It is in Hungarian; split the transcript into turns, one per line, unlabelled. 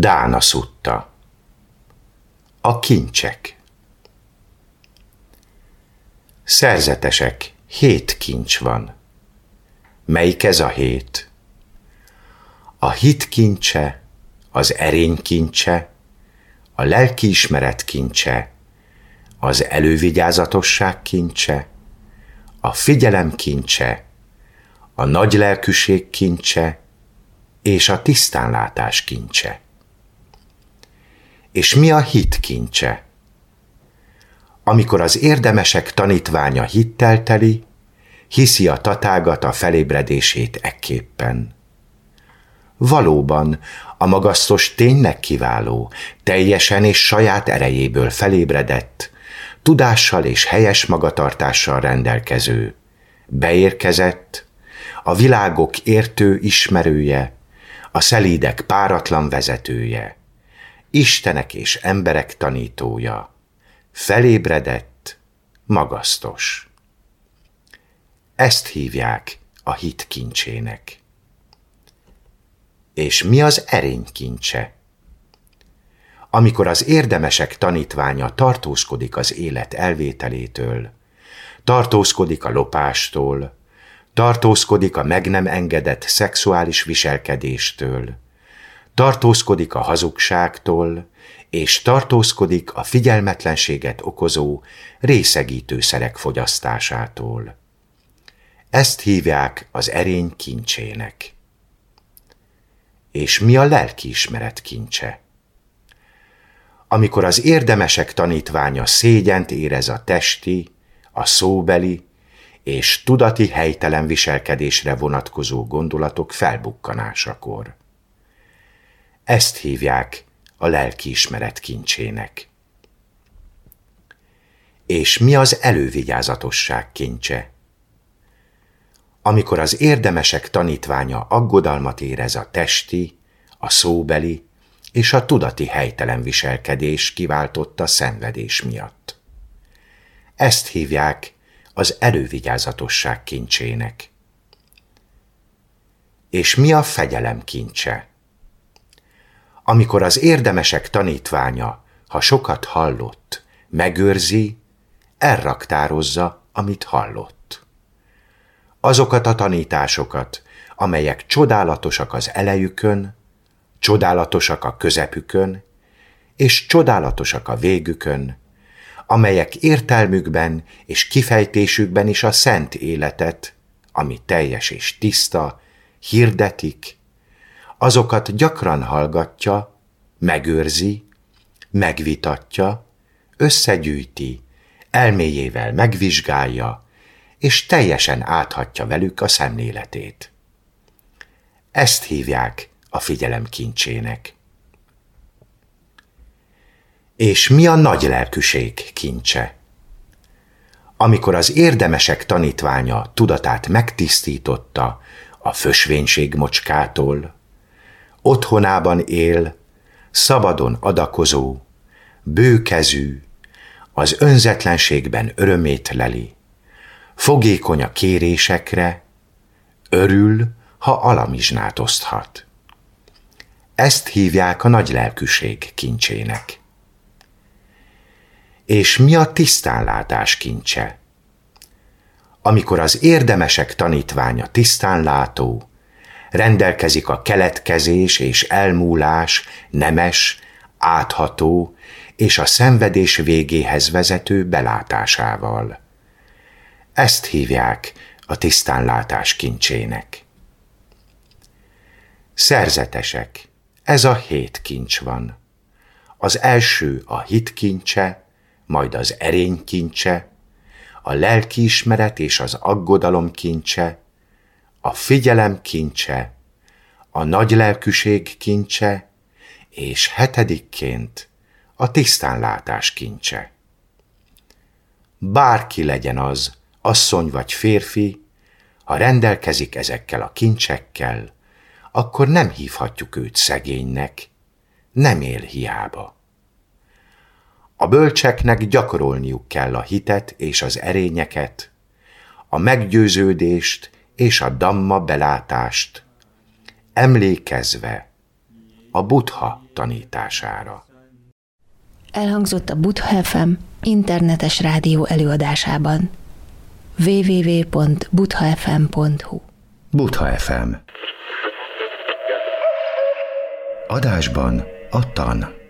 Dána szutta. A kincsek. Szerzetesek, hét kincs van. Melyik ez a hét? A hit kincse, az erény kincse, a lelkiismeret kincse, az elővigyázatosság kincse, a figyelem kincse, a nagy lelkűség kincse és a tisztánlátás kincse. És mi a hit kincse? Amikor az érdemesek tanítványa hittel teli, hiszi a tatágat a felébredését ekképpen. Valóban, a magasztos tényleg kiváló, teljesen és saját erejéből felébredett, tudással és helyes magatartással rendelkező, beérkezett, a világok értő ismerője, a szelídek páratlan vezetője, Istenek és emberek tanítója, felébredett, magasztos. Ezt hívják a hit kincsének. És mi az erény kincse? Amikor az érdemesek tanítványa tartózkodik az élet elvételétől, tartózkodik a lopástól, tartózkodik a meg nem engedett szexuális viselkedéstől, tartózkodik a hazugságtól, és tartózkodik a figyelmetlenséget okozó részegítőszerek fogyasztásától. Ezt hívják az erény kincsének. És mi a lelkiismeret kincse? Amikor az érdemesek tanítványa szégyent érez a testi, a szóbeli és tudati helytelen viselkedésre vonatkozó gondolatok felbukkanásakor. Ezt hívják a lelkiismeret kincsének. És mi az elővigyázatosság kincse? Amikor az érdemesek tanítványa aggodalmat érez a testi, a szóbeli és a tudati helytelen viselkedés kiváltotta szenvedés miatt. Ezt hívják az elővigyázatosság kincsének. És mi a fegyelem kincse? Amikor az érdemesek tanítványa, ha sokat hallott, megőrzi, elraktározza, amit hallott. Azokat a tanításokat, amelyek csodálatosak az elejükön, csodálatosak a közepükön, és csodálatosak a végükön, amelyek értelmükben és kifejtésükben is a szent életet, ami teljes és tiszta, hirdetik, azokat gyakran hallgatja, megőrzi, megvitatja, összegyűjti, elméjével megvizsgálja, és teljesen áthatja velük a szemléletét. Ezt hívják a figyelem kincsének. És mi a nagy lelkűség kincse? Amikor az érdemesek tanítványa tudatát megtisztította a fösvénység mocskától, otthonában él, szabadon adakozó, bőkezű, az önzetlenségben örömét leli, fogékony a kérésekre, örül, ha alamizsnát oszthat. Ezt hívják a nagy lelkűség kincsének. És mi a tisztánlátás kincse? Amikor az érdemesek tanítványa tisztánlátó, rendelkezik a keletkezés és elmúlás nemes, átható és a szenvedés végéhez vezető belátásával. Ezt hívják a tisztánlátás kincsének. Szerzetesek, ez a hét kincs van. Az első a hit kincse, majd az erény kincse, a lelkiismeret és az aggodalom kincse, a figyelem kincse, a nagy lelkűség kincse, és hetedikként a tisztánlátás kincse. Bárki legyen az, asszony vagy férfi, ha rendelkezik ezekkel a kincsekkel, akkor nem hívhatjuk őt szegénynek, nem él hiába. A bölcseknek gyakorolniuk kell a hitet és az erényeket, a meggyőződést és a damma belátást, emlékezve, a Buddha tanítására.
Elhangzott a Buddha FM internetes rádió előadásában www.buddhafm.hu
Buddha FM Adásban a tan.